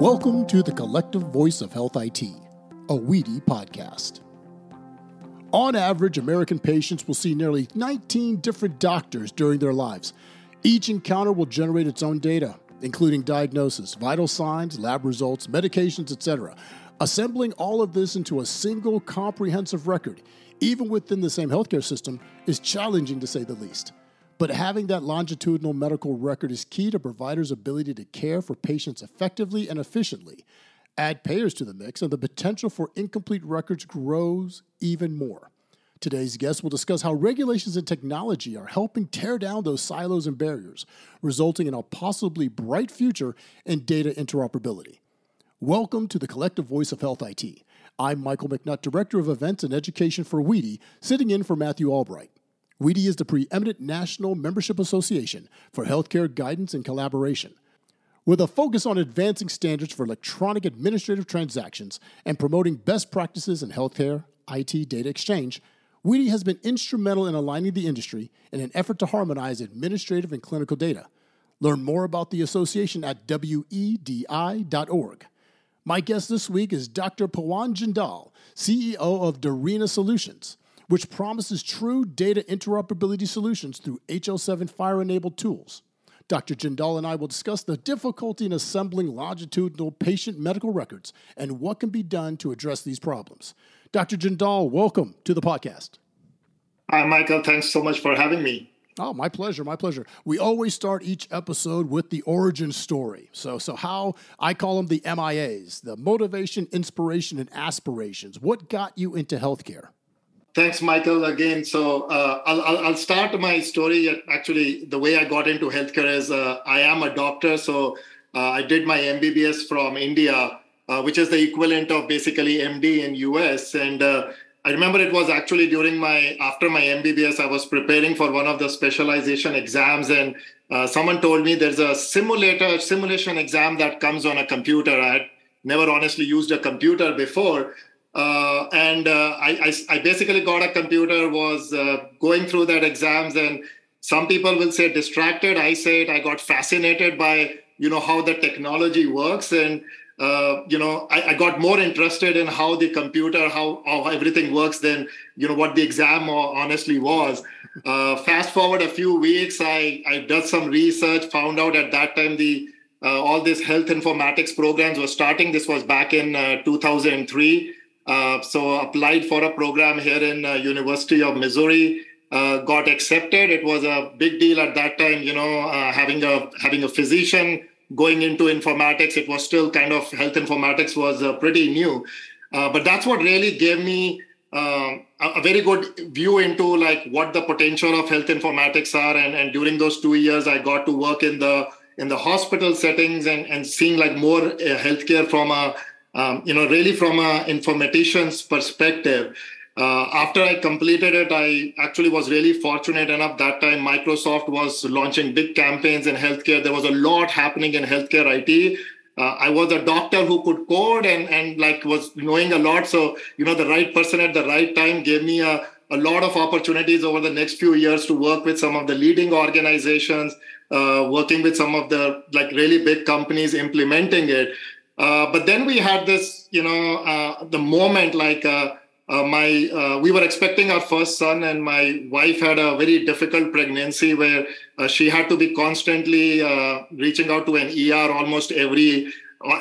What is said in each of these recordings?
Welcome to the Collective Voice of Health IT, a WEDI podcast. On average, American patients will see nearly 19 different doctors during their lives. Each encounter will generate its own data, including diagnosis, vital signs, lab results, medications, etc. Assembling all of this into a single comprehensive record, even within the same healthcare system, is challenging to say the least. But having that longitudinal medical record is key to providers' ability to care for patients effectively and efficiently. Add payers to the mix, and the potential for incomplete records grows even more. Today's guest will discuss how regulations and technology are helping tear down those silos and barriers, resulting in a possibly bright future in data interoperability. Welcome to the Collective Voice of Health IT. I'm Michael McNutt, Director of Events and Education for WEDI, sitting in for Matthew Albright. WEDI is the preeminent national membership association for healthcare guidance and collaboration. With a focus on advancing standards for electronic administrative transactions and promoting best practices in healthcare IT data exchange, WEDI has been instrumental in aligning the industry in an effort to harmonize administrative and clinical data. Learn more about the association at wedi.org. My guest this week is Dr. Pawan Jindal, CEO of Darena Solutions which promises true data interoperability solutions through HL7 FHIR enabled tools. Dr. Jindal and I will discuss the difficulty in assembling longitudinal patient medical records and what can be done to address these problems. Dr. Jindal, welcome to the podcast. Hi, Michael. Thanks so much for having me. Oh, my pleasure, my pleasure. We always start each episode with the origin story. So, so how I call them the MIAs, the motivation, inspiration, and aspirations. What got you into healthcare? Thanks, Michael. Again, so uh, I'll, I'll start my story. Actually, the way I got into healthcare is uh, I am a doctor, so uh, I did my MBBS from India, uh, which is the equivalent of basically MD in US. And uh, I remember it was actually during my after my MBBS, I was preparing for one of the specialization exams, and uh, someone told me there's a simulator simulation exam that comes on a computer. I had never honestly used a computer before uh, and uh, I, I, I, basically got a computer, was uh, going through that exams, and some people will say distracted. I say it. I got fascinated by you know how the technology works, and uh, you know I, I, got more interested in how the computer, how, how everything works than you know what the exam honestly was. Uh, fast forward a few weeks, I I did some research, found out at that time the uh, all these health informatics programs were starting. This was back in 2003 uh, so applied for a program here in uh, University of Missouri. Uh, got accepted. It was a big deal at that time. You know, uh, having a having a physician going into informatics. It was still kind of health informatics was uh, pretty new, but that's what really gave me um, a very good view into like what the potential of health informatics are. And, and during those two years, I got to work in the in the hospital settings and, and seeing like more healthcare from a um, you know, really from an informatician's perspective. Uh, after I completed it, I actually was really fortunate enough that time Microsoft was launching big campaigns in healthcare. There was a lot happening in healthcare IT. Uh, I was a doctor who could code and, and like was knowing a lot. So, you know, the right person at the right time gave me a, a lot of opportunities over the next few years to work with some of the leading organizations, uh, working with some of the like really big companies implementing it. Uh, but then we had this, you know, uh, the moment like uh, uh my uh, we were expecting our first son, and my wife had a very difficult pregnancy where she had to be constantly reaching out to an ER almost every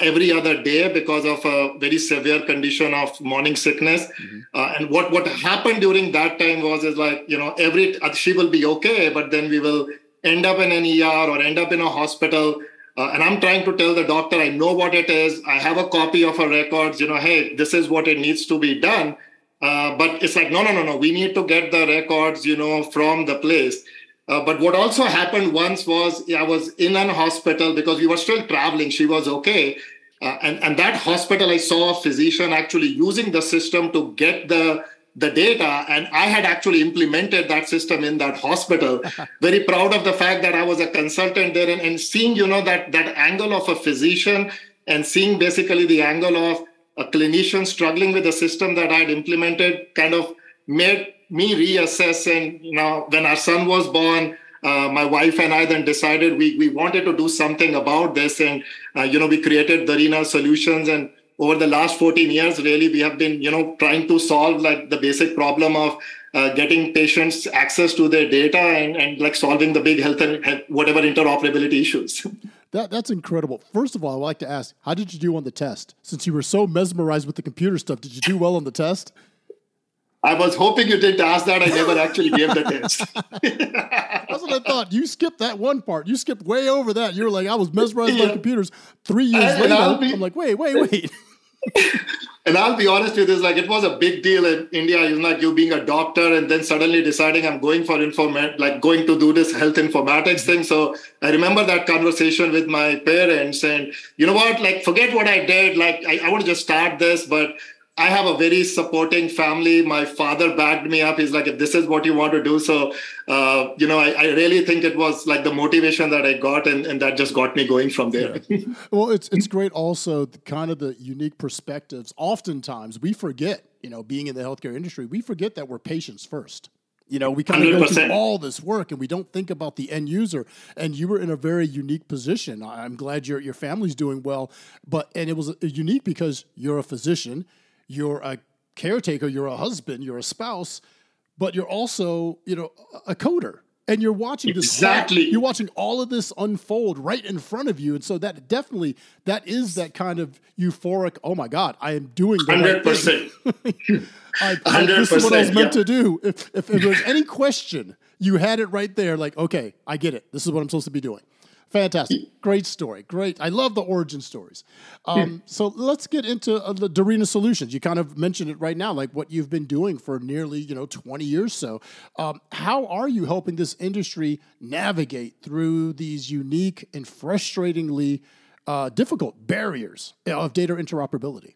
every other day because of a very severe condition of morning sickness. Mm-hmm. and what what happened during that time was is like you know every she will be okay, but then we will end up in an ER or end up in a hospital uh, and I'm trying to tell the doctor, I know what it is. I have a copy of her records. You know, hey, this is what it needs to be done. Uh, but it's like, no, no, no, no. We need to get the records, you know, from the place. Uh, but what also happened once was I was in an hospital because we were still traveling. She was okay. Uh, and, and that hospital, I saw a physician actually using the system to get the the data and i had actually implemented that system in that hospital. Very proud of the fact that i was a consultant there and, and seeing you know that that angle of a physician and seeing basically the angle of a clinician struggling with the system that i had implemented kind of made me reassess and you know when our son was born uh, my wife and I then decided we we wanted to do something about this, and uh, you know we created Darena Solutions, and over the last 14 years, really we have been you know trying to solve like the basic problem of uh, getting patients access to their data and, and like solving the big health and health, whatever interoperability issues. That, that's incredible. First of all, I'd like to ask, how did you do on the test? Since you were so mesmerized with the computer stuff, did you do well on the test? I was hoping you didn't ask that. I never actually gave the test. That's what I thought. You skipped that one part. You skipped way over that. You were like, I was mesmerized by computers. Three years and later, be, I'm like, wait, wait, wait. and I'll be honest with you, like it was a big deal in India. You know, like you being a doctor and then suddenly deciding I'm going for informat, like going to do this health informatics thing. So I remember that conversation with my parents, and you know what? Like, forget what I did. Like, I, I want to just start this, but I have a very supporting family. My father backed me up. He's like, if this is what you want to do. So, uh, you know, I, I, really think it was like the motivation that I got, and, and that just got me going from there. Yeah. well, it's, it's great also, the, kind of the unique perspectives. Oftentimes, we forget, you know, being in the healthcare industry, we forget that we're patients first. You know, we kind of 100%. go through all this work and we don't think about the end user. And you were in a very unique position. I'm glad your your family's doing well, but and it was unique because you're a physician you're a caretaker, you're a husband, you're a spouse, but you're also, you know, a coder. And you're watching this exactly. You're watching all of this unfold right in front of you, and so that definitely that is that kind of euphoric. Oh my God, I am doing hundred percent. This is what I was meant yeah. to do. If, if, if there's any question, you had it right there. Like, okay, I get it. This is what I'm supposed to be doing. Fantastic. Great story. Great. I love the origin stories. Um, so let's get into uh, the Darena Solutions. You kind of mentioned it right now, like what you've been doing for nearly, you know, 20 years so. Um, how are you helping this industry navigate through these unique and frustratingly uh, difficult barriers of data interoperability?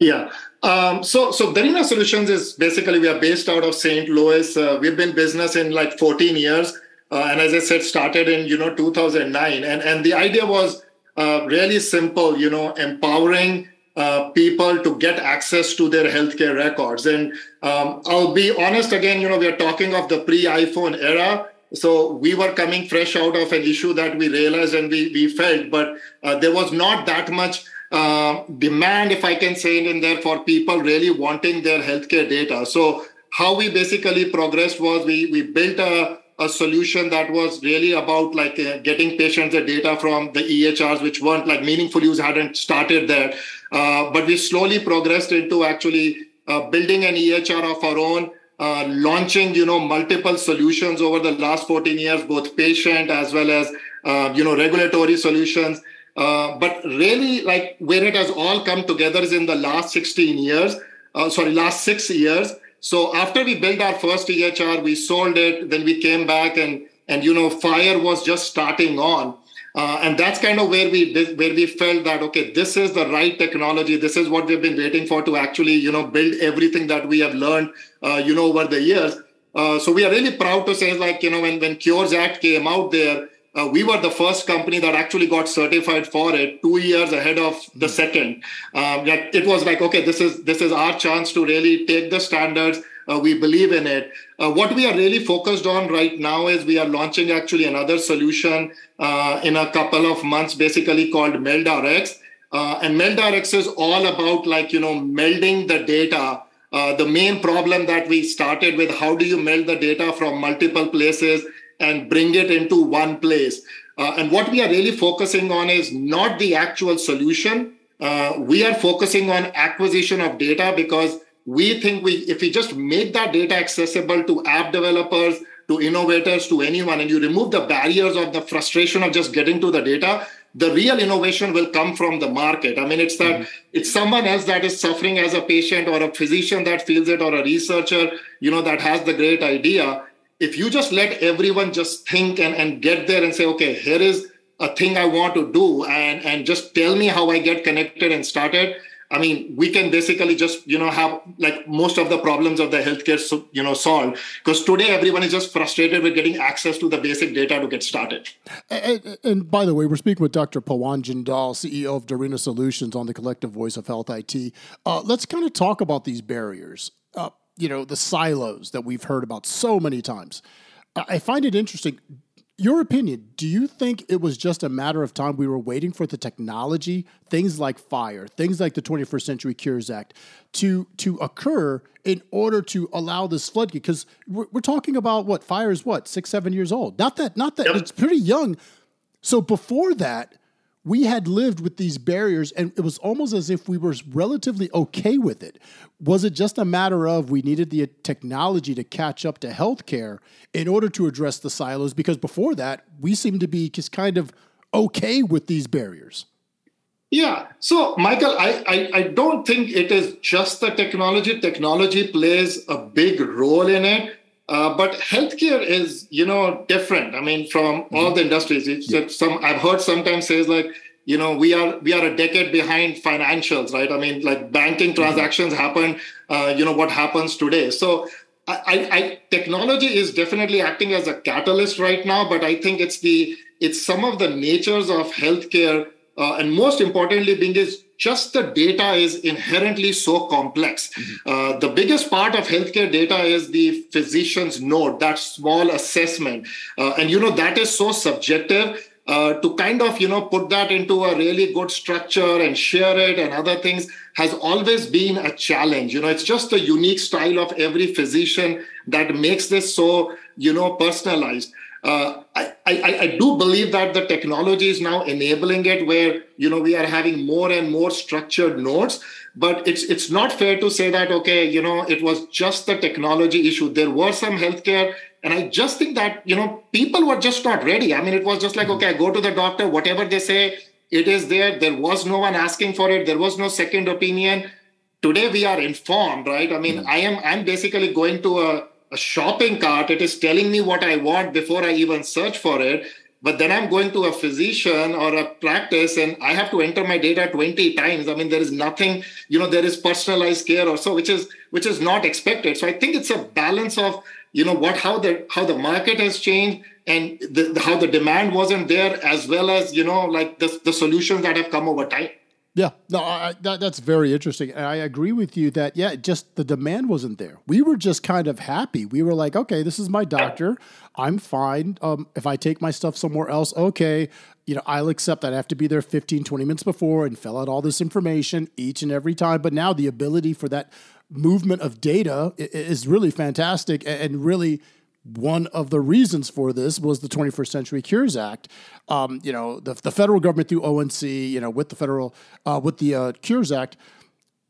Yeah. Um, so, so Darena Solutions is basically we are based out of St. Louis. Uh, we've been business in like 14 years uh, and as I said, started in you know 2009, and and the idea was uh, really simple, you know, empowering uh, people to get access to their healthcare records. And um, I'll be honest again, you know, we are talking of the pre-iPhone era. So we were coming fresh out of an issue that we realized and we, we felt, but uh, there was not that much uh, demand, if I can say it in there, for people really wanting their healthcare data. So how we basically progressed was we, we built a a solution that was really about like uh, getting patients the data from the EHRs, which weren't like meaningful use hadn't started there. Uh, but we slowly progressed into actually uh, building an EHR of our own, uh, launching you know multiple solutions over the last 14 years, both patient as well as uh, you know regulatory solutions. Uh, but really, like where it has all come together is in the last 16 years. sorry, last six years so after we built our first EHR, we sold it. Then we came back and and you know FHIR was just starting on, uh, and that's kind of where we where we felt that okay, this is the right technology. This is what we've been waiting for to actually you know build everything that we have learned uh, you know over the years. Uh, so we are really proud to say like you know when when Cures Act came out there uh, we were the first company that actually got certified for it two years ahead of the mm. second. Um, it was like, okay, this is this is our chance to really take the standards. Uh, we believe in it. Uh, what we are really focused on right now is we are launching actually another solution uh, in a couple of months, basically called MELDRX. Uh, and MELDRX is all about like you know melding the data. Uh, the main problem that we started with: how do you meld the data from multiple places? And bring it into one place. Uh, and what we are really focusing on is not the actual solution. Uh, we are focusing on acquisition of data because we think we, if we just make that data accessible to app developers, to innovators, to anyone, and you remove the barriers of the frustration of just getting to the data, the real innovation will come from the market. I mean, it's that mm-hmm. it's someone else that is suffering as a patient, or a physician that feels it, or a researcher, you know, that has the great idea if you just let everyone just think and, and get there and say, okay, here is a thing I want to do and, and just tell me how I get connected and started. I mean, we can basically just, you know, have like most of the problems of the healthcare, you know, solved. Because today everyone is just frustrated with getting access to the basic data to get started. And, and by the way, we're speaking with Dr. Pawan Jindal, CEO of Darena Solutions on the Collective Voice of Health IT. Uh, let's kind of talk about these barriers. Uh, you know, the silos that we've heard about so many times. I find it interesting. Your opinion, do you think it was just a matter of time we were waiting for the technology, things like FHIR, things like the 21st Century Cures Act, to to occur in order to allow this floodgate? Because we're, we're, talking about what FHIR is what six, seven years old. Not that, not that yep. it's pretty young. So before that, we had lived with these barriers and it was almost as if we were relatively okay with it. Was it just a matter of we needed the technology to catch up to healthcare in order to address the silos? Because before that, we seemed to be just kind of okay with these barriers. Yeah. So, Michael, I, I, I don't think it is just the technology. Technology plays a big role in it. Uh, but healthcare is, you know, different. I mean, from mm-hmm. all the industries. Yeah. some I've heard sometimes says like, you know, we are we are a decade behind financials, right? I mean, like banking mm-hmm. transactions mm-hmm. happen. Uh, you know what happens today. So, I, I, technology is definitely acting as a catalyst right now. But I think it's the it's some of the natures of healthcare, uh, and most importantly, being is just the data is inherently so complex. Mm-hmm. Uh, the biggest part of healthcare data is the physician's note, that small assessment. Uh, and, you know, that is so subjective. Uh, to kind of you know put that into a really good structure and share it and other things has always been a challenge you know it's just the unique style of every physician that makes this so you know personalized uh, I, I, do believe that the technology is now enabling it where you know we are having more and more structured nodes but it's it's not fair to say that okay you know it was just the technology issue. There was some healthcare and i just think that you know people were just not ready. I mean it was just like mm-hmm. okay I go to the doctor whatever they say it is there. There was no one asking for it. There was no second opinion. Today we are informed right? I mean mm-hmm. i am i'm basically going to a a shopping cart. It is telling me what I want before I even search for it. But then I'm going to a physician or a practice and I have to enter my data 20 times. I mean, there is nothing, you know, there is personalized care or so, which is which is not expected. So I think it's a balance of, you know, what how the how the market has changed and the, the, how the demand wasn't there, as well as, you know, like the, the solutions that have come over time. Yeah, no, I, that, that's very interesting. And I agree with you that, yeah, just the demand wasn't there. We were just kind of happy. We were like, okay, this is my doctor. I'm fine. Um, if I take my stuff somewhere else, okay, you know, I'll accept that I have to be there 15, 20 minutes before and fill out all this information each and every time. But now the ability for that movement of data is really fantastic and really one of the reasons for this was the 21st Century Cures Act. Um, you know, the, the federal government through ONC, you know, with the federal, uh, with the uh, Cures Act,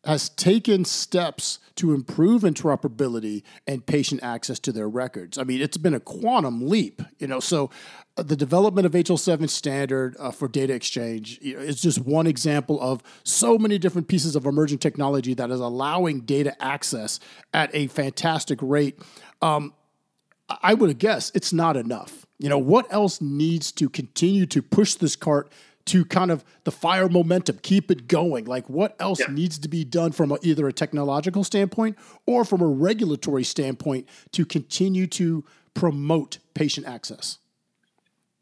has taken steps to improve interoperability and patient access to their records. I mean, it's been a quantum leap, you know. So, uh, the development of HL7 standard uh, for data exchange you know, is just one example of so many different pieces of emerging technology that is allowing data access at a fantastic rate. Um, I would guess it's not enough. You know, what else needs to continue to push this cart to kind of the FHIR momentum, keep it going? Like, what else yeah. needs to be done from a, either a technological standpoint or from a regulatory standpoint to continue to promote patient access?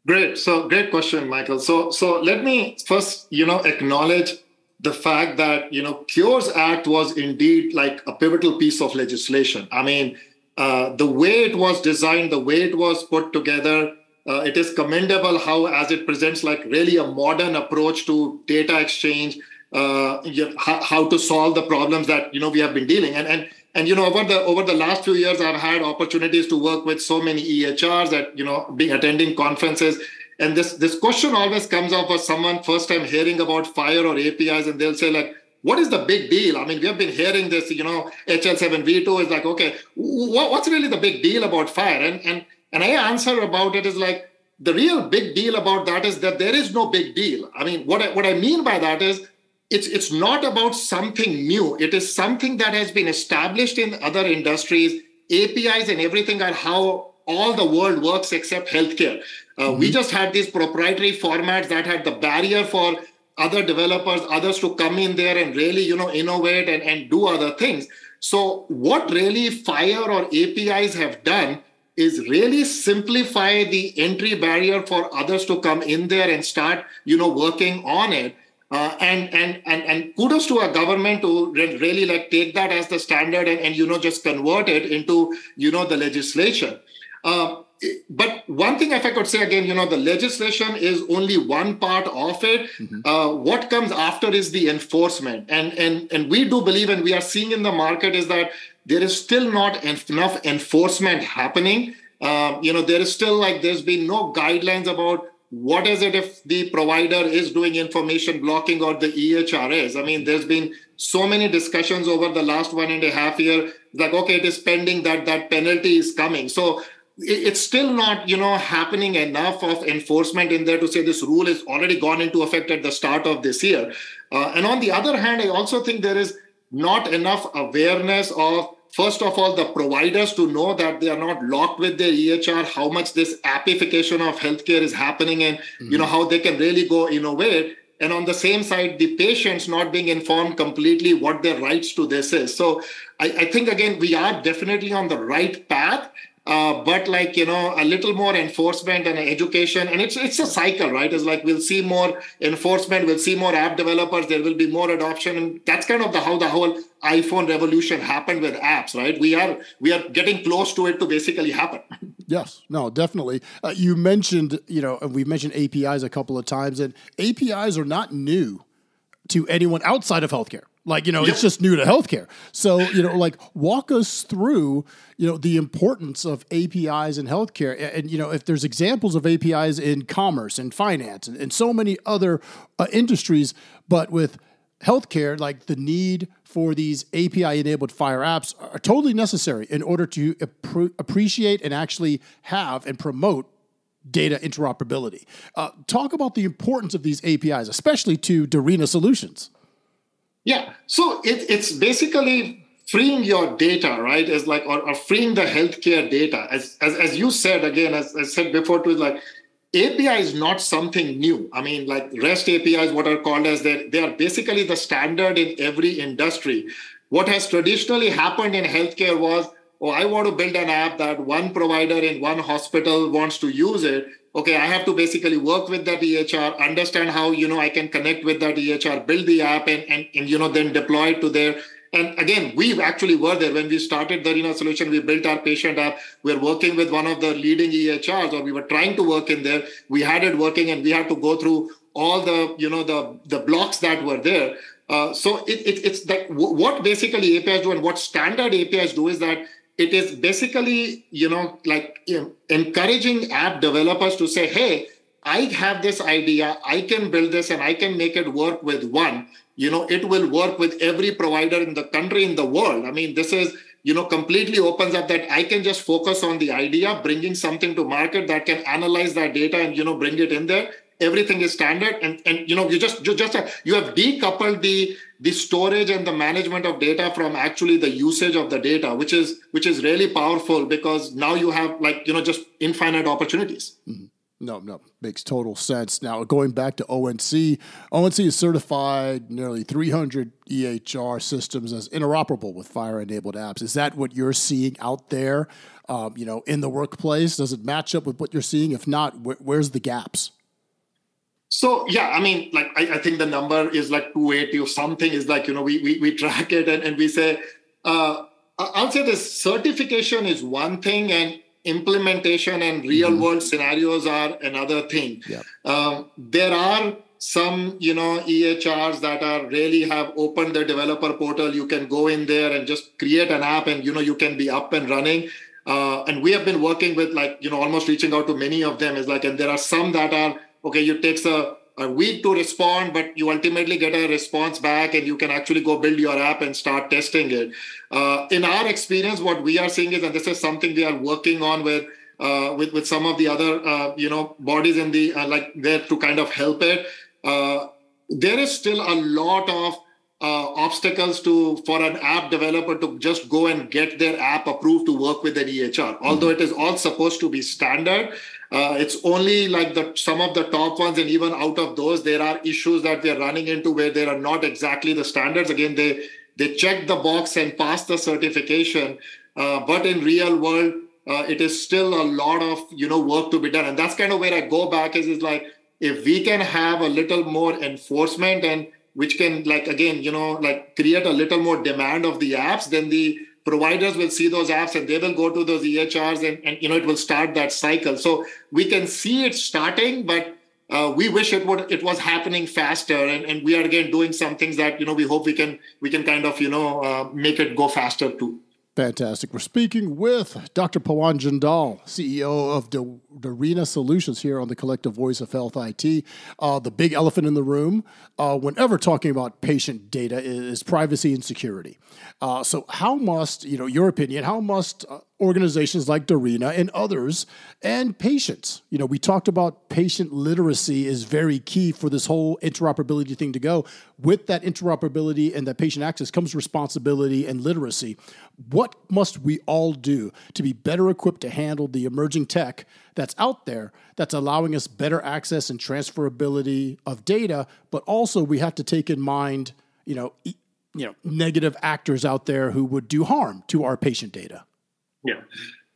Great. So, great question, Michael. So, so let me first, you know, acknowledge the fact that you know Cures Act was indeed like a pivotal piece of legislation. I mean uh, the way it was designed, the way it was put together, uh, it is commendable how, as it presents like really a modern approach to data exchange, uh, you how, how, to solve the problems that you know we have been dealing. And and and you know over the over the last few years, I've had opportunities to work with so many EHRs that you know be attending conferences. And this this question always comes up for someone first time hearing about FHIR or APIs, and they'll say like, what is the big deal? I mean, we have been hearing this, you know, HL7V2 is like, okay, what's really the big deal about FHIR? And and and I answer about it is like the real big deal about that is that there is no big deal. I mean, what I, what I mean by that is it's it's not about something new. It is something that has been established in other industries. APIs and everything are how all the world works except healthcare. Uh, mm-hmm. We just had these proprietary formats that had the barrier for other developers, others to come in there and really, you know, innovate and, and do other things. So what really FHIR or APIs have done is really simplify the entry barrier for others to come in there and start, you know, working on it. Uh, and, and and and kudos to our government to really like take that as the standard and, and you know just convert it into you know the legislation. Uh, but one thing, if I could say again, you know, the legislation is only one part of it. Mm-hmm. Uh, what comes after is the enforcement, and and and we do believe, and we are seeing in the market is that there is still not enough enforcement happening. Um, you know, there is still like there's been no guidelines about what is it if the provider is doing information blocking or the EHRS. I mean, there's been so many discussions over the last one and a half year. Like, okay, it is pending that that penalty is coming. So it's still not, you know, happening enough of enforcement in there to say this rule is already gone into effect at the start of this year. Uh, and on the other hand, I also think there is not enough awareness of first of all the providers to know that they are not locked with their ehr how much this appification of healthcare is happening and mm-hmm. you know how they can really go innovate and on the same side the patients not being informed completely what their rights to this is so I, I think again we are definitely on the right path uh, but like you know a little more enforcement and education and it's it's a cycle right? It's like we'll see more enforcement we'll see more app developers there will be more adoption and that's kind of the how the whole iphone revolution happened with apps right? We are we are getting close to it to basically happen. Yes. No definitely. Uh, you mentioned you know and we've mentioned apis a couple of times and apis are not new to anyone outside of healthcare like, you know, yep. it's just new to healthcare. So, you know, like walk us through, you know, the importance of APIs in healthcare. And, and you know, if there's examples of APIs in commerce and finance and, and so many other uh, industries, but with healthcare, like the need for these API enabled FHIR apps are totally necessary in order to ap- appreciate and actually have and promote data interoperability. Uh, talk about the importance of these APIs, especially to Darena Solutions. Yeah. So it, it's basically freeing your data, right? Is like or, or, freeing the healthcare data. As, as as you said again, as I said before, to like API is not something new. I mean, like REST APIs, what are called as they they are basically the standard in every industry. What has traditionally happened in healthcare was, oh, I want to build an app that one provider in one hospital wants to use it okay i have to basically work with that ehr understand how you know i can connect with that ehr build the app and and, and you know then deploy it to there. And again we actually were there when we started the Darena solution. We built our patient app. We we're working with one of the leading ehrs or we were trying to work in there. We had it working and we had to go through all the you know the the blocks that were there. Uh, so it, it, it's that what basically apis do and what standard apis do is that it is basically you know like you know, encouraging app developers to say hey i have this idea i can build this and i can make it work with one. You know it will work with every provider in the country in the world. I mean this is you know completely opens up that i can just focus on the idea bringing something to market that can analyze that data and you know bring it in there everything is standard and and you know you just you just you have decoupled the the storage and the management of data from actually the usage of the data which is which is really powerful because now you have like you know just infinite opportunities mm-hmm. No, no, makes total sense. Now, going back to ONC, ONC has certified nearly 300 EHR systems as interoperable with FHIR-enabled apps. Is that what you're seeing out there, um, you know, in the workplace? Does it match up with what you're seeing? If not, wh- where's the gaps? So yeah, I mean, like I, I, think the number is like 280 or something. Is like you know we we, we track it and, and we say, uh, I'll say this certification is one thing and implementation and real mm-hmm. world scenarios are another thing. Yeah. Um, there are some you know EHRs that are really have opened the developer portal. You can go in there and just create an app, and you know you can be up and running. Uh, and we have been working with like you know almost reaching out to many of them is like and there are some that are okay it takes a, a week to respond but you ultimately get a response back and you can actually go build your app and start testing it. Uh, in our experience what we are seeing is and this is something we are working on with uh, with with some of the other uh, you know bodies in the uh, like there to kind of help it uh, there is still a lot of uh, obstacles to for an app developer to just go and get their app approved to work with an EHR. Although it is all supposed to be standard, uh, it's only like the some of the top ones, and even out of those, there are issues that we are running into where there are not exactly the standards. Again, they they check the box and pass the certification, uh, but in real world, uh, it is still a lot of you know work to be done, and that's kind of where I go back is is like if we can have a little more enforcement and which can like again you know like create a little more demand of the apps then the providers will see those apps and they will go to those ehrs and, and you know it will start that cycle. So we can see it starting but uh, we wish it would it was happening faster. And, and we are again doing some things that you know we hope we can we can kind of you know uh, make it go faster too Fantastic. We're speaking with Dr. Pawan Jindal, CEO of Darena Solutions here on the Collective Voice of Health IT. Uh, the big elephant in the room, uh, whenever talking about patient data, is privacy and security. Uh, so, how must, you know, your opinion, how must uh, organizations like Darena and others and patients. You know, we talked about patient literacy is very key for this whole interoperability thing to go. With that interoperability and that patient access comes responsibility and literacy. What must we all do to be better equipped to handle the emerging tech that's out there that's allowing us better access and transferability of data, but also we have to take in mind, you know, you know, negative actors out there who would do harm to our patient data. Yeah.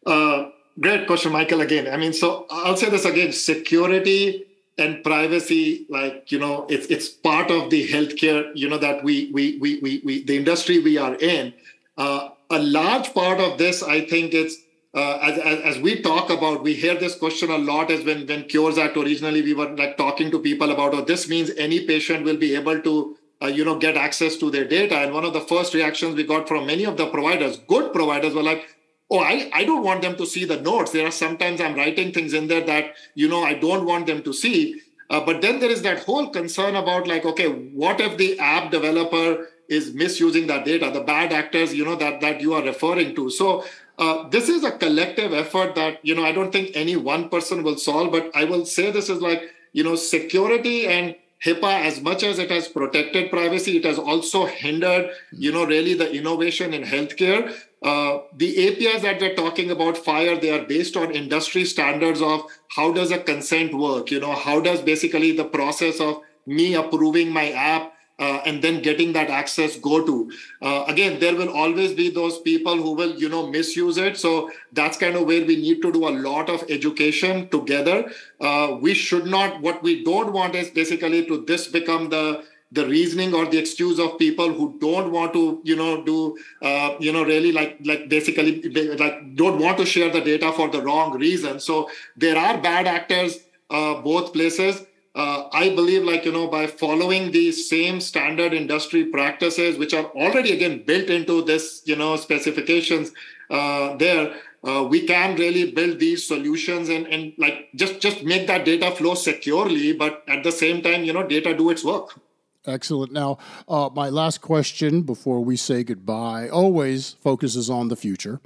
Uh, great question, Michael. Again, I mean, so I'll say this again security and privacy like you know it's it's part of the healthcare you know that we we we we, we the industry we are in uh, a large part of this i think it's uh, as, as, as, we talk about we hear this question a lot as when when cures act originally we were like talking to people about oh this means any patient will be able to uh, you know get access to their data and one of the first reactions we got from many of the providers good providers were like oh I, I don't want them to see the notes. There are sometimes i'm writing things in there that you know i don't want them to see. Uh, but then there is that whole concern about like okay what if the app developer is misusing that data the bad actors you know that that you are referring to. So uh, this is a collective effort that you know i don't think any one person will solve but i will say this is like you know security and HIPAA, as much as it has protected privacy, it has also hindered, you know, really the innovation in healthcare. Uh, the APIs that we're talking about, FHIR, they are based on industry standards of how does a consent work? You know, how does basically the process of me approving my app uh, and then getting that access go to uh, again there will always be those people who will you know misuse it so that's kind of where we need to do a lot of education together uh, we should not what we don't want is basically to this become the the reasoning or the excuse of people who don't want to you know do uh, you know really like like basically like don't want to share the data for the wrong reason so there are bad actors uh, both places uh, I believe, like, you know, by following these same standard industry practices, which are already, again, built into this, you know, specifications uh, there, uh, we can really build these solutions and, and like just, just make that data flow securely, but at the same time, you know, data do its work. Excellent. Now, uh, my last question before we say goodbye always focuses on the future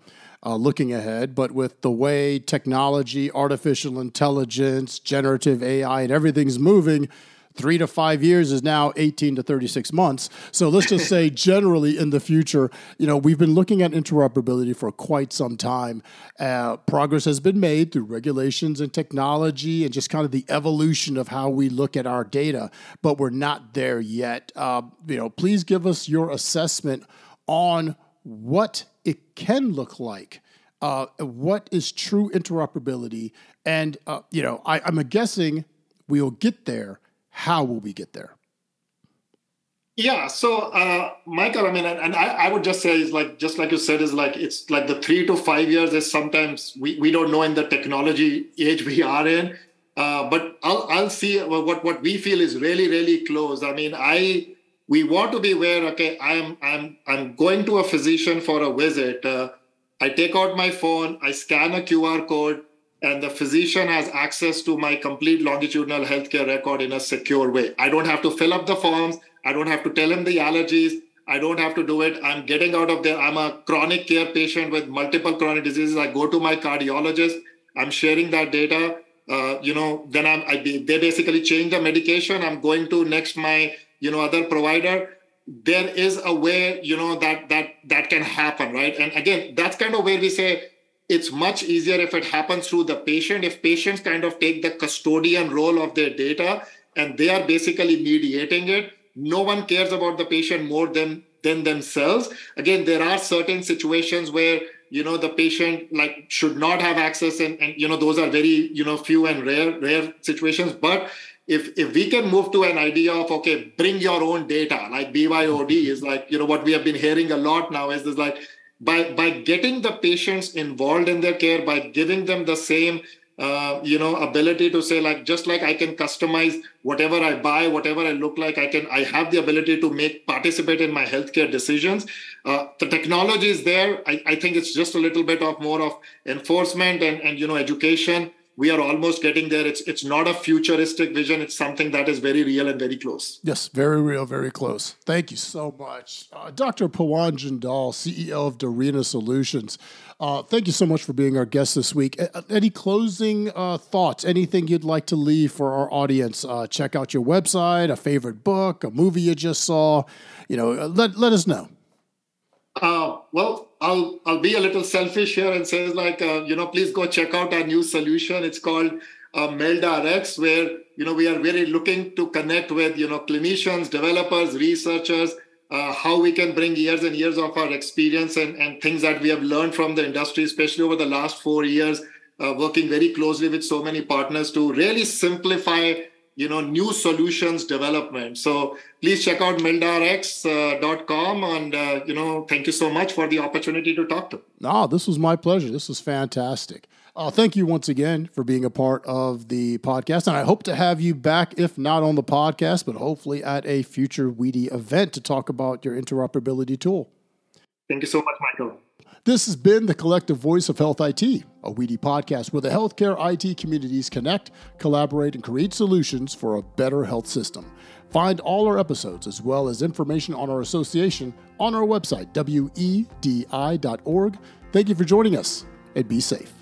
uh, looking ahead, but with the way technology, artificial intelligence, generative AI, and everything's moving, three to five years is now 18 to 36 months. So let's just say generally in the future, you know, we've been looking at interoperability for quite some time. Uh, progress has been made through regulations and technology and just kind of the evolution of how we look at our data, but we're not there yet. Uh, you know, please give us your assessment on what it can look like. Uh, what is true interoperability? And, uh, you know, I, I'm guessing we'll get there. How will we get there? Yeah, so uh, Michael, I mean, and, I, I, would just say is like just like you said is like it's like the three to five years is sometimes we, we don't know in the technology age we are in, uh, but I'll I'll see what what we feel is really really close. I mean, I we want to be aware okay i'm i'm i'm going to a physician for a visit uh, i take out my phone i scan a qr code and the physician has access to my complete longitudinal healthcare record in a secure way. I don't have to fill up the forms. I don't have to tell him the allergies. I don't have to do it. I'm getting out of there. I'm a chronic care patient with multiple chronic diseases. I go to my cardiologist. I'm sharing that data. Uh, you know then i'm I, they basically change the medication. I'm going to next my you know other provider. There is a way you know that that that can happen right? And again that's kind of where we say it's much easier if it happens through the patient. If patients kind of take the custodian role of their data and they are basically mediating it no one cares about the patient more than than themselves. Again there are certain situations where you know the patient like should not have access and, and you know those are very you know few and rare rare situations. But if if we can move to an idea of okay bring your own data like byod is like you know what we have been hearing a lot now is this like by by getting the patients involved in their care, by giving them the same uh, you know ability to say like just like i can customize whatever i buy whatever i look like i can i have the ability to make participate in my healthcare decisions. Uh, the technology is there. I, I think it's just a little bit of more of enforcement and and you know education we are almost getting there. It's it's not a futuristic vision. It's something that is very real and very close. Yes, very real, very close. Thank you so much, uh, Dr. Pawan Jindal, CEO of Darena Solutions. Uh, thank you so much for being our guest this week. Any closing uh, thoughts? Anything you'd like to leave for our audience? Uh, check out your website, a favorite book, a movie you just saw. You know, uh, let let us know. Uh, well, I'll I'll be a little selfish here and say like uh, you know please go check out our new solution. It's called uh, where you know we are really looking to connect with you know clinicians, developers, researchers, uh, how we can bring years and years of our experience and, and things that we have learned from the industry, especially over the last four years, uh, working very closely with so many partners to really simplify you know new solutions development. So please check out meldrx.com uh, and uh, you know thank you so much for the opportunity to talk to. No this was my pleasure. This was fantastic. Uh, thank you once again for being a part of the podcast and i hope to have you back if not on the podcast but hopefully at a future WEDI event to talk about your interoperability tool. Thank you so much michael this has been the collective voice of Health IT, a WEDI podcast where the healthcare IT communities connect, collaborate, and create solutions for a better health system. Find all our episodes as well as information on our association on our website, wedi.org. Thank you for joining us and be safe.